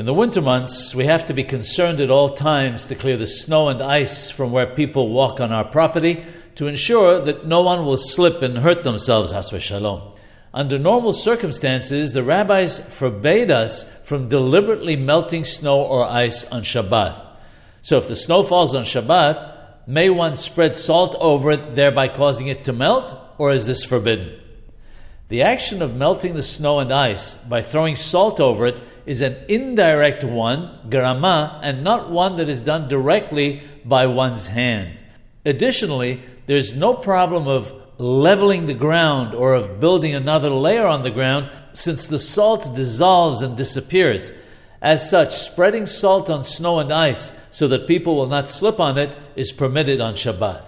In the winter months, we have to be concerned at all times to clear the snow and ice from where people walk on our property to ensure that no one will slip and hurt themselves, shalom. Under normal circumstances, the rabbis forbade us from deliberately melting snow or ice on Shabbat. So if the snow falls on Shabbat, may one spread salt over it, thereby causing it to melt, or is this forbidden? The action of melting the snow and ice by throwing salt over it is an indirect one, grama, and not one that is done directly by one's hand. Additionally, there's no problem of leveling the ground or of building another layer on the ground since the salt dissolves and disappears. As such, spreading salt on snow and ice so that people will not slip on it is permitted on Shabbat.